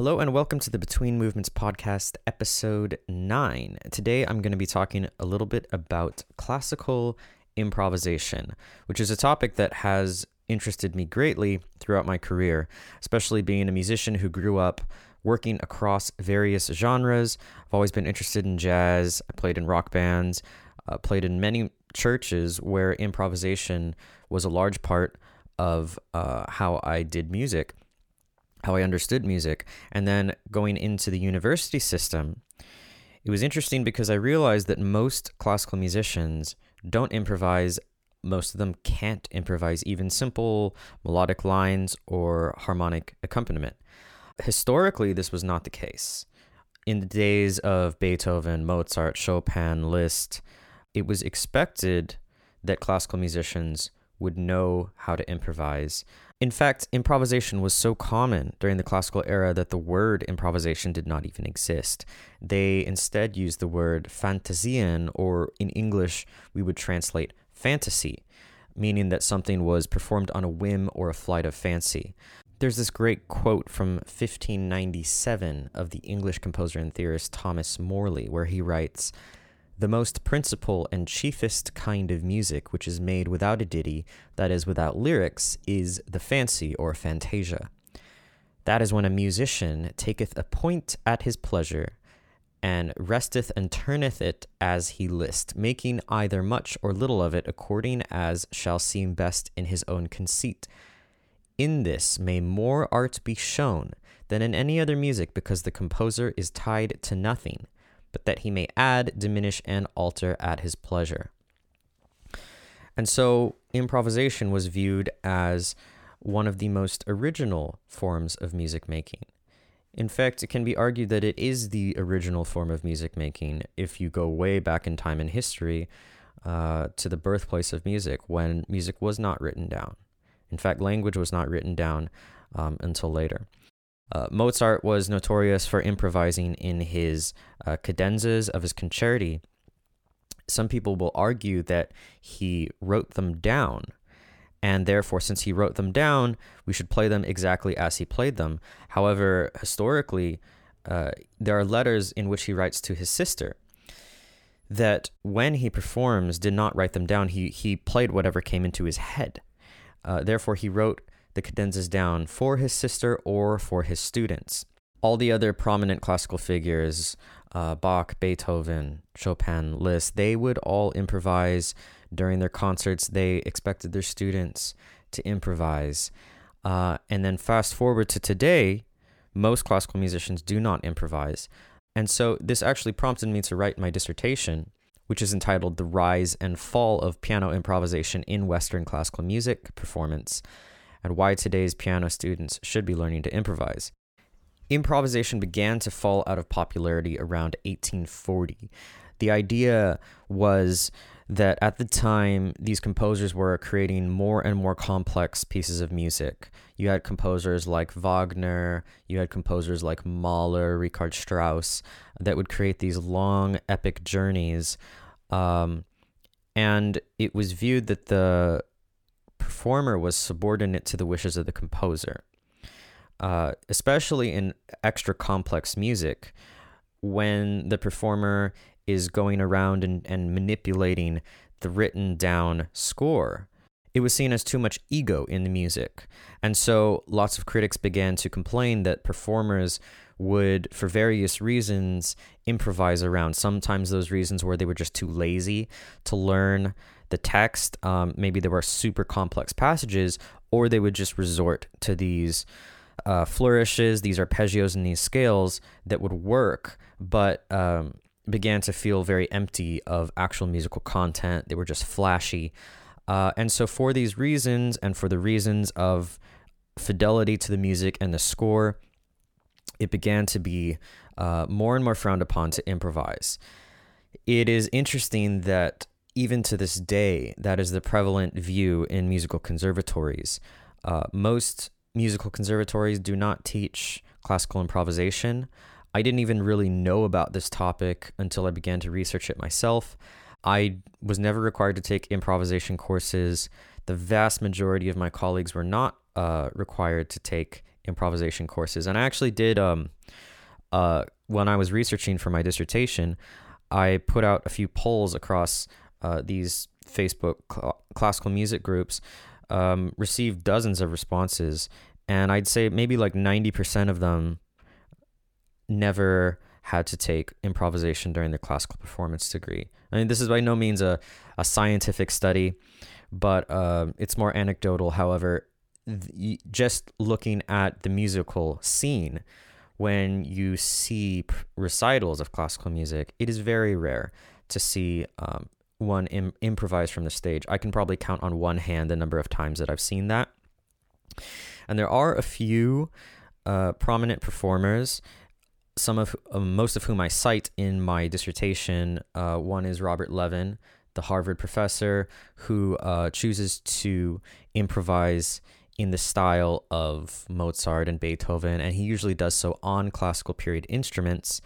Hello and welcome to the Between Movements podcast, episode 9. Today I'm going to be talking a little bit about classical improvisation, which is a topic that has interested me greatly throughout my career, especially being a musician who grew up working across various genres. I've always been interested in jazz, I played in rock bands, uh, played in many churches where improvisation was a large part of uh, how I did music how I understood music. And then going into the university system, it was interesting because I realized that most classical musicians don't improvise. Most of them can't improvise even simple melodic lines or harmonic accompaniment. Historically, this was not the case. In the days of Beethoven, Mozart, Chopin, Liszt, it was expected that classical musicians would know how to improvise. In fact, improvisation was so common during the classical era that the word improvisation did not even exist. They instead used the word Fantasien, or in English, we would translate fantasy, meaning that something was performed on a whim or a flight of fancy. There's this great quote from 1597 of the English composer and theorist Thomas Morley, where he writes, the most principal and chiefest kind of music which is made without a ditty, that is, without lyrics, is the fancy or fantasia. That is when a musician taketh a point at his pleasure, and resteth and turneth it as he list, making either much or little of it according as shall seem best in his own conceit. In this may more art be shown than in any other music, because the composer is tied to nothing but that he may add, diminish, and alter at his pleasure. And so improvisation was viewed as one of the most original forms of music making. In fact, it can be argued that it is the original form of music making if you go way back in time in history uh, to the birthplace of music when music was not written down. In fact, language was not written down um, until later. Uh, Mozart was notorious for improvising in his uh, cadenzas of his concerti. Some people will argue that he wrote them down, and therefore, since he wrote them down, we should play them exactly as he played them. However, historically, uh, there are letters in which he writes to his sister that when he performs did not write them down. He he played whatever came into his head. Uh, therefore, he wrote the cadenzas down for his sister or for his students. All the other prominent classical figures, uh, Bach, Beethoven, Chopin, Liszt, they would all improvise during their concerts. They expected their students to improvise. Uh, and then fast forward to today, most classical musicians do not improvise. And so this actually prompted me to write my dissertation, which is entitled The Rise and Fall of Piano Improvisation in Western Classical Music Performance and why today's piano students should be learning to improvise. Improvisation began to fall out of popularity around 1840. The idea was that at the time, these composers were creating more and more complex pieces of music. You had composers like Wagner, you had composers like Mahler, Richard Strauss, that would create these long, epic journeys. Um, and it was viewed that the performer was subordinate to the wishes of the composer. Uh, especially in extra complex music, when the performer is going around and, and manipulating the written down score, it was seen as too much ego in the music. And so lots of critics began to complain that performers would, for various reasons, improvise around. Sometimes those reasons were they were just too lazy to learn the text. Um, maybe there were super complex passages, or they would just resort to these uh, flourishes, these arpeggios, and these scales that would work, but um, began to feel very empty of actual musical content. They were just flashy. Uh, and so, for these reasons, and for the reasons of fidelity to the music and the score, it began to be uh, more and more frowned upon to improvise. It is interesting that even to this day, that is the prevalent view in musical conservatories. Uh, most musical conservatories do not teach classical improvisation. I didn't even really know about this topic until I began to research it myself. I was never required to take improvisation courses. The vast majority of my colleagues were not uh, required to take improvisation courses. And I actually did, um, uh, when I was researching for my dissertation, I put out a few polls across uh, these Facebook cl- classical music groups, um, received dozens of responses. And I'd say maybe like 90% of them never had to take improvisation during their classical performance degree. I mean, this is by no means a, a scientific study, but uh, it's more anecdotal. However, th- just looking at the musical scene, when you see recitals of classical music, it is very rare to see um, one Im- improvise from the stage. I can probably count on one hand the number of times that I've seen that. And there are a few uh, prominent performers some of uh, most of whom I cite in my dissertation. Uh, one is Robert Levin, the Harvard professor, who uh, chooses to improvise in the style of Mozart and Beethoven, and he usually does so on classical period instruments.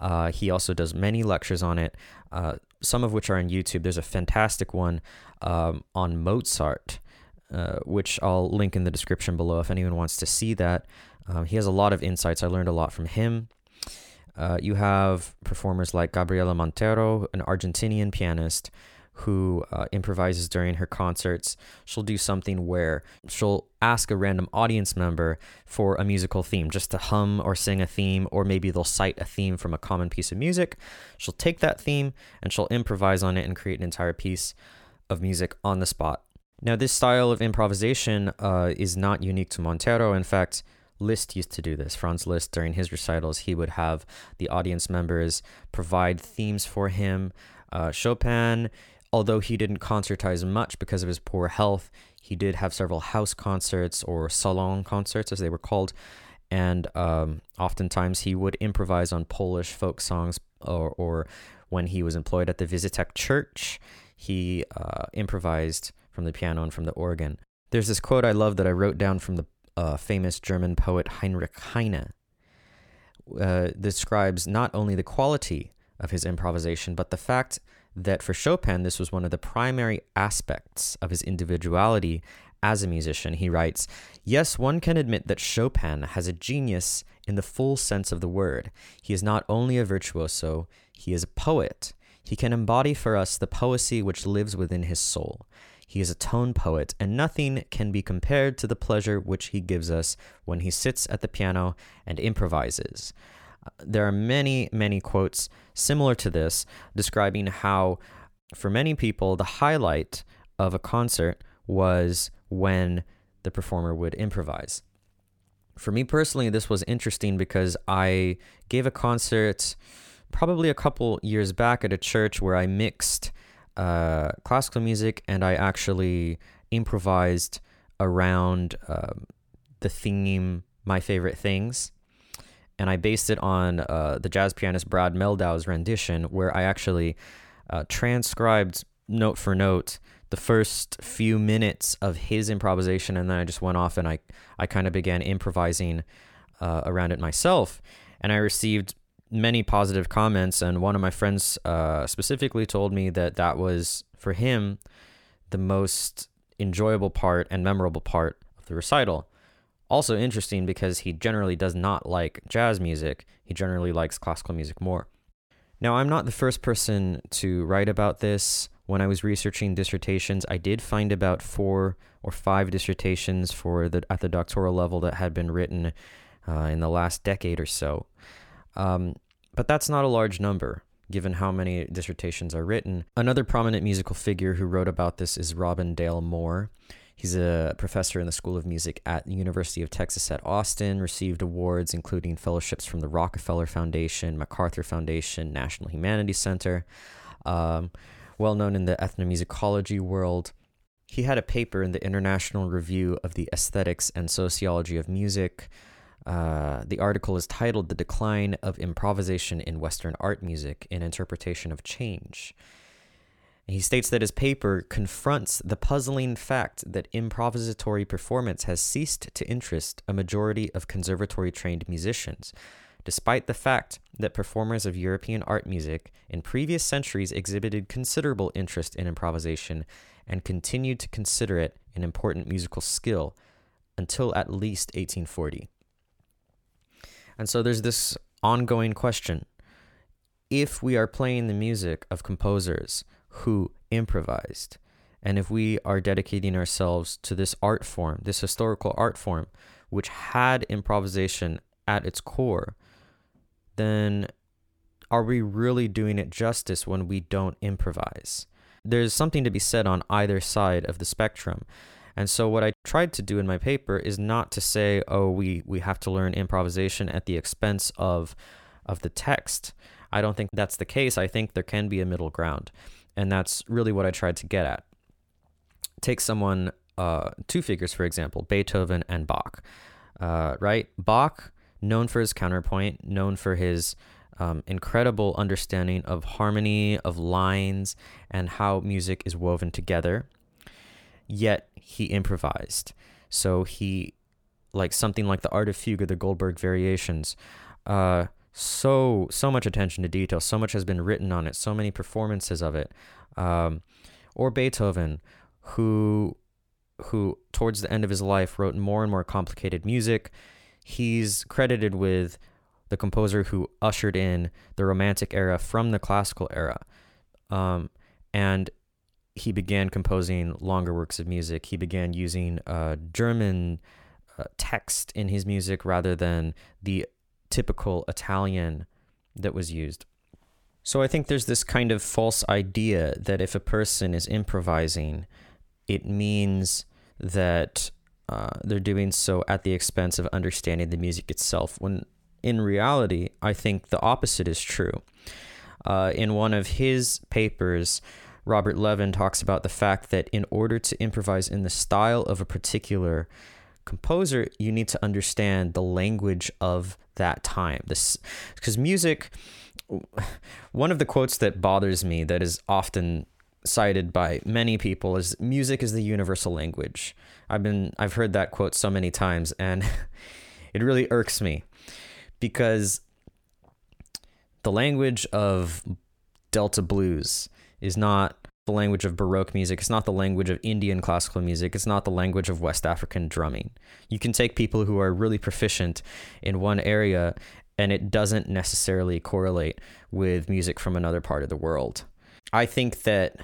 Uh, he also does many lectures on it, uh, some of which are on YouTube. There's a fantastic one um, on Mozart. Uh, which I'll link in the description below if anyone wants to see that. Um, he has a lot of insights. I learned a lot from him. Uh, you have performers like Gabriela Montero, an Argentinian pianist who uh, improvises during her concerts. She'll do something where she'll ask a random audience member for a musical theme, just to hum or sing a theme, or maybe they'll cite a theme from a common piece of music. She'll take that theme and she'll improvise on it and create an entire piece of music on the spot. Now, this style of improvisation uh, is not unique to Montero. In fact, Liszt used to do this. Franz Liszt, during his recitals, he would have the audience members provide themes for him. Uh, Chopin, although he didn't concertize much because of his poor health, he did have several house concerts or salon concerts, as they were called. And um, oftentimes he would improvise on Polish folk songs, or, or when he was employed at the Visitek Church, he uh, improvised from the piano and from the organ. There's this quote I love that I wrote down from the uh, famous German poet Heinrich Heine, uh, describes not only the quality of his improvisation, but the fact that for Chopin, this was one of the primary aspects of his individuality as a musician. He writes, Yes, one can admit that Chopin has a genius in the full sense of the word. He is not only a virtuoso, he is a poet. He can embody for us the poesy which lives within his soul. He is a tone poet, and nothing can be compared to the pleasure which he gives us when he sits at the piano and improvises. There are many, many quotes similar to this describing how, for many people, the highlight of a concert was when the performer would improvise. For me personally, this was interesting because I gave a concert probably a couple years back at a church where I mixed uh, classical music and I actually improvised around um, the theme My Favorite Things. And I based it on uh, the jazz pianist Brad Mehldau's rendition, where I actually uh, transcribed note for note the first few minutes of his improvisation, and then I just went off and I, I kind of began improvising uh, around it myself. And I received many positive comments, and one of my friends uh, specifically told me that that was for him the most enjoyable part and memorable part of the recital. Also interesting because he generally does not like jazz music. He generally likes classical music more. Now, I'm not the first person to write about this. When I was researching dissertations, I did find about four or five dissertations for the at the doctoral level that had been written uh, in the last decade or so. Um, but that's not a large number, given how many dissertations are written. Another prominent musical figure who wrote about this is Robin Dale Moore. He's a professor in the School of Music at the University of Texas at Austin, received awards including fellowships from the Rockefeller Foundation, MacArthur Foundation, National Humanities Center. Um, well known in the ethnomusicology world. He had a paper in the International Review of the Aesthetics and Sociology of Music, uh, the article is titled The Decline of Improvisation in Western Art Music An Interpretation of Change. He states that his paper confronts the puzzling fact that improvisatory performance has ceased to interest a majority of conservatory trained musicians, despite the fact that performers of European art music in previous centuries exhibited considerable interest in improvisation and continued to consider it an important musical skill until at least 1840. And so there's this ongoing question if we are playing the music of composers who improvised, and if we are dedicating ourselves to this art form, this historical art form, which had improvisation at its core, then are we really doing it justice when we don't improvise? There's something to be said on either side of the spectrum. And so what I tried to do in my paper is not to say, oh, we, we have to learn improvisation at the expense of of the text. I don't think that's the case. I think there can be a middle ground. And that's really what I tried to get at. Take someone, uh, two figures, for example, Beethoven and Bach, uh, right? Bach, known for his counterpoint, known for his um, incredible understanding of harmony, of lines, and how music is woven together. Yet he improvised. So he, like something like the Art of Fugue or the Goldberg Variations, uh, so so much attention to detail. So much has been written on it. So many performances of it. Um, or Beethoven, who who towards the end of his life wrote more and more complicated music. He's credited with the composer who ushered in the Romantic era from the Classical era. Um, and he began composing longer works of music. He began using uh, German uh, text in his music rather than the typical Italian that was used. So I think there's this kind of false idea that if a person is improvising, it means that uh, they're doing so at the expense of understanding the music itself. When in reality, I think the opposite is true. Uh, in one of his papers, Robert Levin talks about the fact that in order to improvise in the style of a particular composer, you need to understand the language of that time. This because music one of the quotes that bothers me that is often cited by many people is music is the universal language. I've been I've heard that quote so many times and it really irks me because the language of Delta blues is not the language of Baroque music. It's not the language of Indian classical music. It's not the language of West African drumming. You can take people who are really proficient in one area and it doesn't necessarily correlate with music from another part of the world. I think that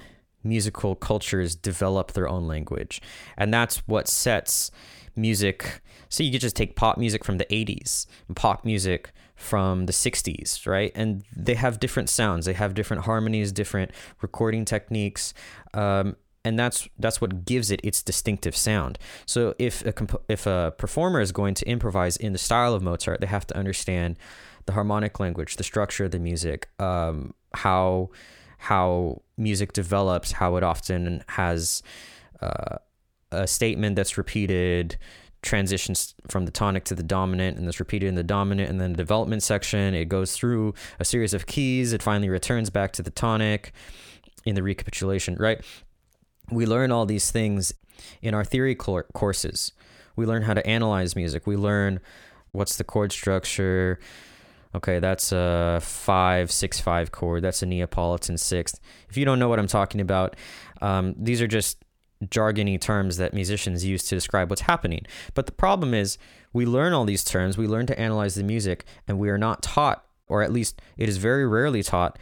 musical cultures develop their own language, and that's what sets music. So you could just take pop music from the 80s, pop music from the 60s, right? And they have different sounds, they have different harmonies, different recording techniques. Um, and that's that's what gives it its distinctive sound. So if a comp- if a performer is going to improvise in the style of Mozart, they have to understand the harmonic language, the structure of the music, um, how how music develops, how it often has uh, a statement that's repeated, transitions from the tonic to the dominant and that's repeated in the dominant and then the development section. It goes through a series of keys. It finally returns back to the tonic in the recapitulation right? We learn all these things in our theory courses. We learn how to analyze music. We learn what's the chord structure. Okay that's a five six five chord. That's a neapolitan sixth. If you don't know what i'm talking about um, these are just jargony terms that musicians use to describe what's happening. But the problem is, we learn all these terms, we learn to analyze the music, and we are not taught, or at least it is very rarely taught,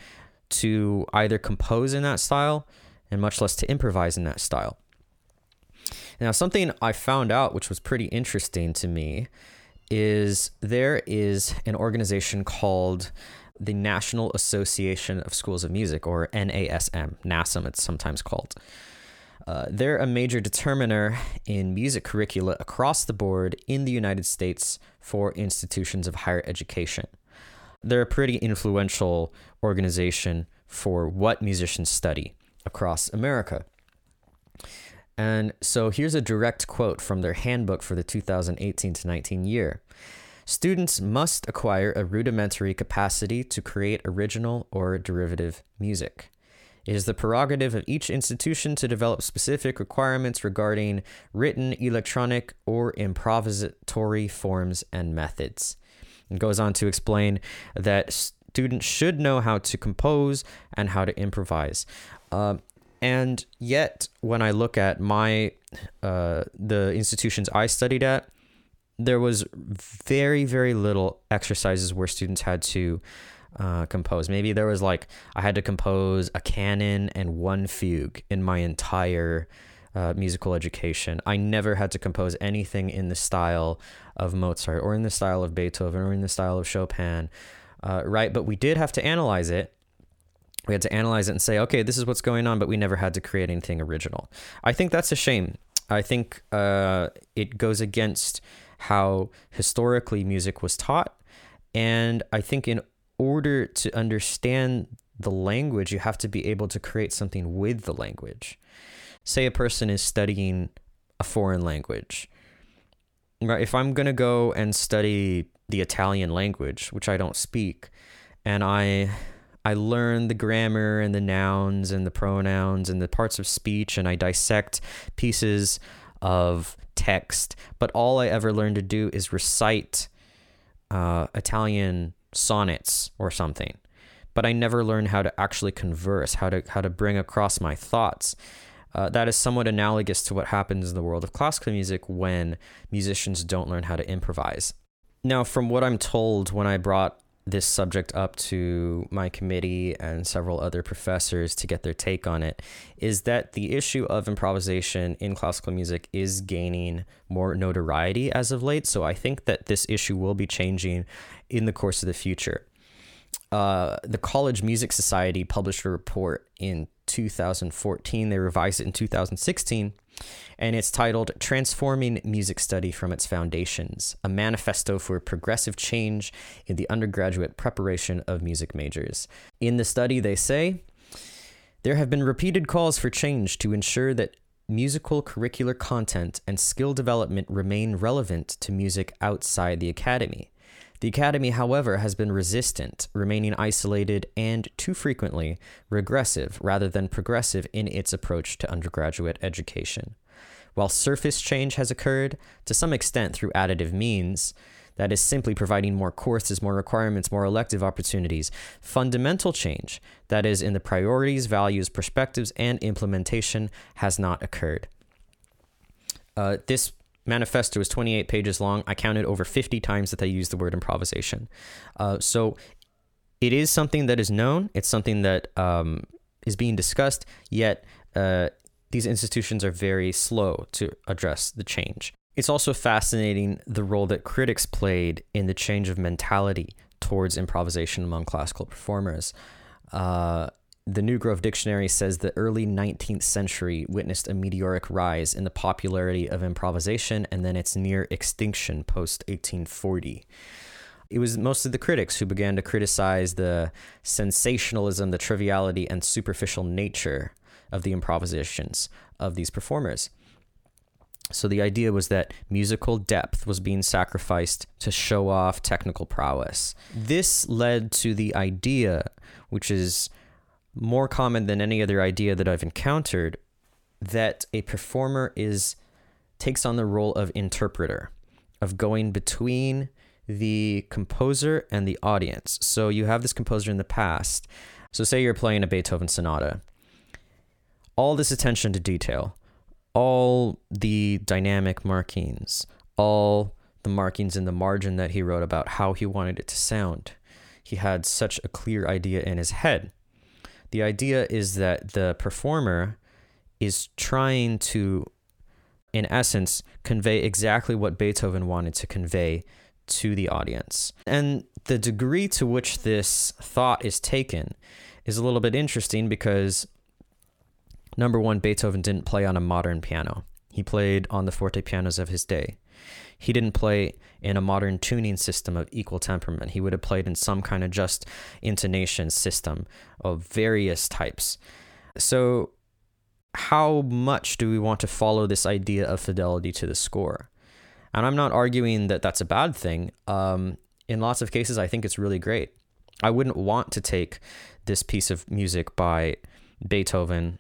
to either compose in that style and much less to improvise in that style. Now, something I found out which was pretty interesting to me is there is an organization called the National Association of Schools of Music, or NASM, NASM, it's sometimes called. Uh, they're a major determiner in music curricula across the board in the United States for institutions of higher education. They're a pretty influential organization for what musicians study across America. And so here's a direct quote from their handbook for the 2018 to 19 year. Students must acquire a rudimentary capacity to create original or derivative music. It is the prerogative of each institution to develop specific requirements regarding written, electronic, or improvisatory forms and methods. It goes on to explain that students should know how to compose and how to improvise. Uh, and yet, when I look at my uh, the institutions I studied at, there was very very little exercises where students had to uh, compose. Maybe there was like I had to compose a canon and one fugue in my entire uh, musical education. I never had to compose anything in the style of Mozart or in the style of Beethoven or in the style of Chopin, uh, right? But we did have to analyze it. We had to analyze it and say, okay, this is what's going on, but we never had to create anything original. I think that's a shame. I think uh, it goes against how historically music was taught. And I think in order to understand the language, you have to be able to create something with the language. Say a person is studying a foreign language. Right? If I'm going to go and study the Italian language, which I don't speak, and I I learn the grammar and the nouns and the pronouns and the parts of speech and I dissect pieces of text, but all I ever learn to do is recite uh, Italian sonnets or something. But I never learn how to actually converse, how to how to bring across my thoughts. Uh, that is somewhat analogous to what happens in the world of classical music when musicians don't learn how to improvise. Now, from what I'm told, when I brought this subject up to my committee and several other professors to get their take on it is that the issue of improvisation in classical music is gaining more notoriety as of late. So I think that this issue will be changing in the course of the future. Uh, the College Music Society published a report in 2014. They revised it in 2016, and it's titled Transforming Music Study from Its Foundations A Manifesto for Progressive Change in the Undergraduate Preparation of Music Majors. In the study, they say, there have been repeated calls for change to ensure that musical curricular content and skill development remain relevant to music outside the academy. The Academy, however, has been resistant, remaining isolated and, too frequently, regressive rather than progressive in its approach to undergraduate education. While surface change has occurred, to some extent through additive means, that is simply providing more courses, more requirements, more elective opportunities. Fundamental change, that is in the priorities, values, perspectives, and implementation, has not occurred. Uh, this manifesto is 28 pages long. I counted over 50 times that they used the word improvisation. Uh, so it is something that is known. It's something that um, is being discussed, yet uh, these institutions are very slow to address the change. It's also fascinating the role that critics played in the change of mentality towards improvisation among classical performers. Uh, the New Grove Dictionary says the early 19th century witnessed a meteoric rise in the popularity of improvisation and then its near extinction post 1840. It was mostly the critics who began to criticize the sensationalism, the triviality, and superficial nature of the improvisations of these performers. So the idea was that musical depth was being sacrificed to show off technical prowess. This led to the idea, which is more common than any other idea that I've encountered that a performer is takes on the role of interpreter, of going between the composer and the audience. So you have this composer in the past. So say you're playing a Beethoven sonata. All this attention to detail, all the dynamic markings, all the markings in the margin that he wrote about how he wanted it to sound. He had such a clear idea in his head. The idea is that the performer is trying to, in essence, convey exactly what Beethoven wanted to convey to the audience. And the degree to which this thought is taken is a little bit interesting because, number one, Beethoven didn't play on a modern piano, he played on the forte pianos of his day. He didn't play in a modern tuning system of equal temperament. He would have played in some kind of just intonation system of various types. So, how much do we want to follow this idea of fidelity to the score? And I'm not arguing that that's a bad thing. Um, in lots of cases, I think it's really great. I wouldn't want to take this piece of music by Beethoven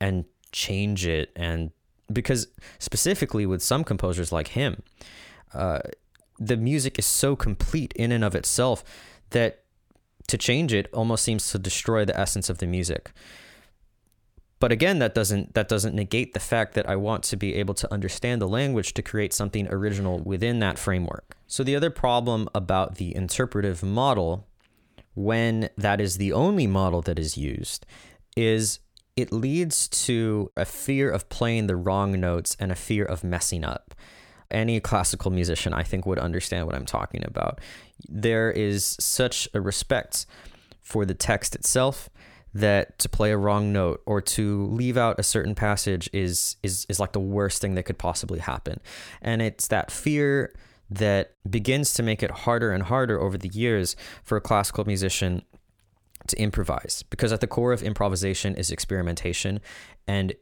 and change it and because specifically with some composers like him, uh, the music is so complete in and of itself that to change it almost seems to destroy the essence of the music. But again, that doesn't that doesn't negate the fact that I want to be able to understand the language to create something original within that framework. So the other problem about the interpretive model when that is the only model that is used is it leads to a fear of playing the wrong notes and a fear of messing up. Any classical musician, I think, would understand what I'm talking about. There is such a respect for the text itself that to play a wrong note or to leave out a certain passage is is is like the worst thing that could possibly happen. And it's that fear that begins to make it harder and harder over the years for a classical musician to improvise because at the core of improvisation is experimentation and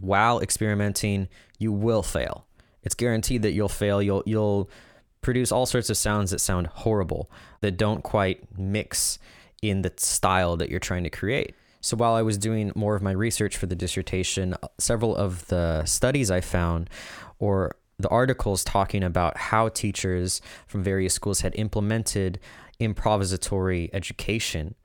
while experimenting you will fail. It's guaranteed that you'll fail. You'll you'll produce all sorts of sounds that sound horrible that don't quite mix in the style that you're trying to create. So while I was doing more of my research for the dissertation several of the studies I found or the articles talking about how teachers from various schools had implemented improvisatory education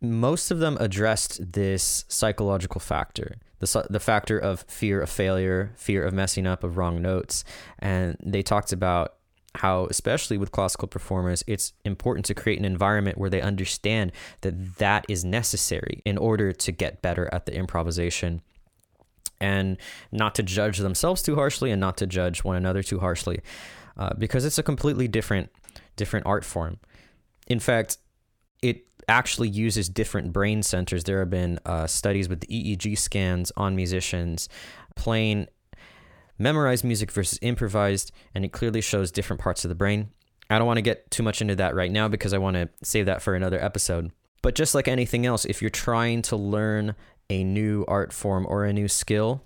most of them addressed this psychological factor the, the factor of fear of failure fear of messing up of wrong notes. And they talked about how especially with classical performers it's important to create an environment where they understand that that is necessary in order to get better at the improvisation. And not to judge themselves too harshly and not to judge one another too harshly uh, because it's a completely different different art form. In fact it actually uses different brain centers. There have been uh, studies with the EEG scans on musicians playing memorized music versus improvised, and it clearly shows different parts of the brain. I don't want to get too much into that right now because I want to save that for another episode. But just like anything else, if you're trying to learn a new art form or a new skill,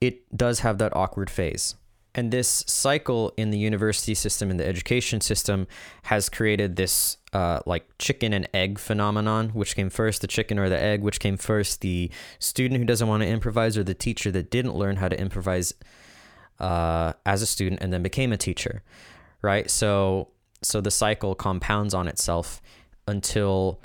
it does have that awkward phase. And this cycle in the university system, in the education system, has created this uh, like chicken and egg phenomenon. Which came first, the chicken or the egg? Which came first, the student who doesn't want to improvise or the teacher that didn't learn how to improvise uh, as a student and then became a teacher, right? So, so the cycle compounds on itself until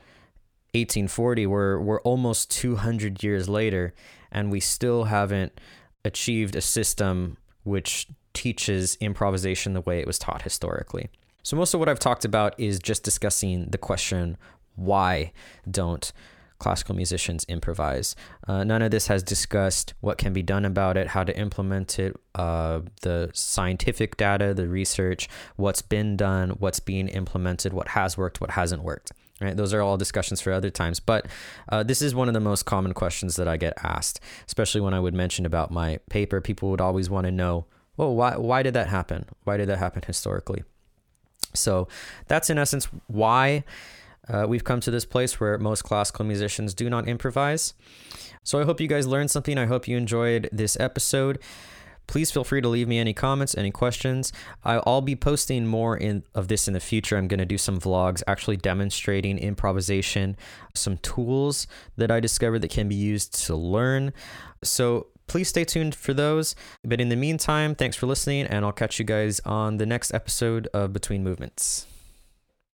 1840. We're we're almost 200 years later, and we still haven't achieved a system which teaches improvisation the way it was taught historically. So, most of what I've talked about is just discussing the question why don't classical musicians improvise? Uh, none of this has discussed what can be done about it, how to implement it, uh, the scientific data, the research, what's been done, what's being implemented, what has worked, what hasn't worked. Right, those are all discussions for other times. But uh, this is one of the most common questions that I get asked, especially when I would mention about my paper. People would always want to know well, why why did that happen? Why did that happen historically? So that's in essence why uh, we've come to this place where most classical musicians do not improvise. So I hope you guys learned something. I hope you enjoyed this episode. Please feel free to leave me any comments, any questions. I'll be posting more in of this in the future. I'm going to do some vlogs actually demonstrating improvisation, some tools that I discovered that can be used to learn. So please stay tuned for those. But in the meantime, thanks for listening, and I'll catch you guys on the next episode of Between Movements.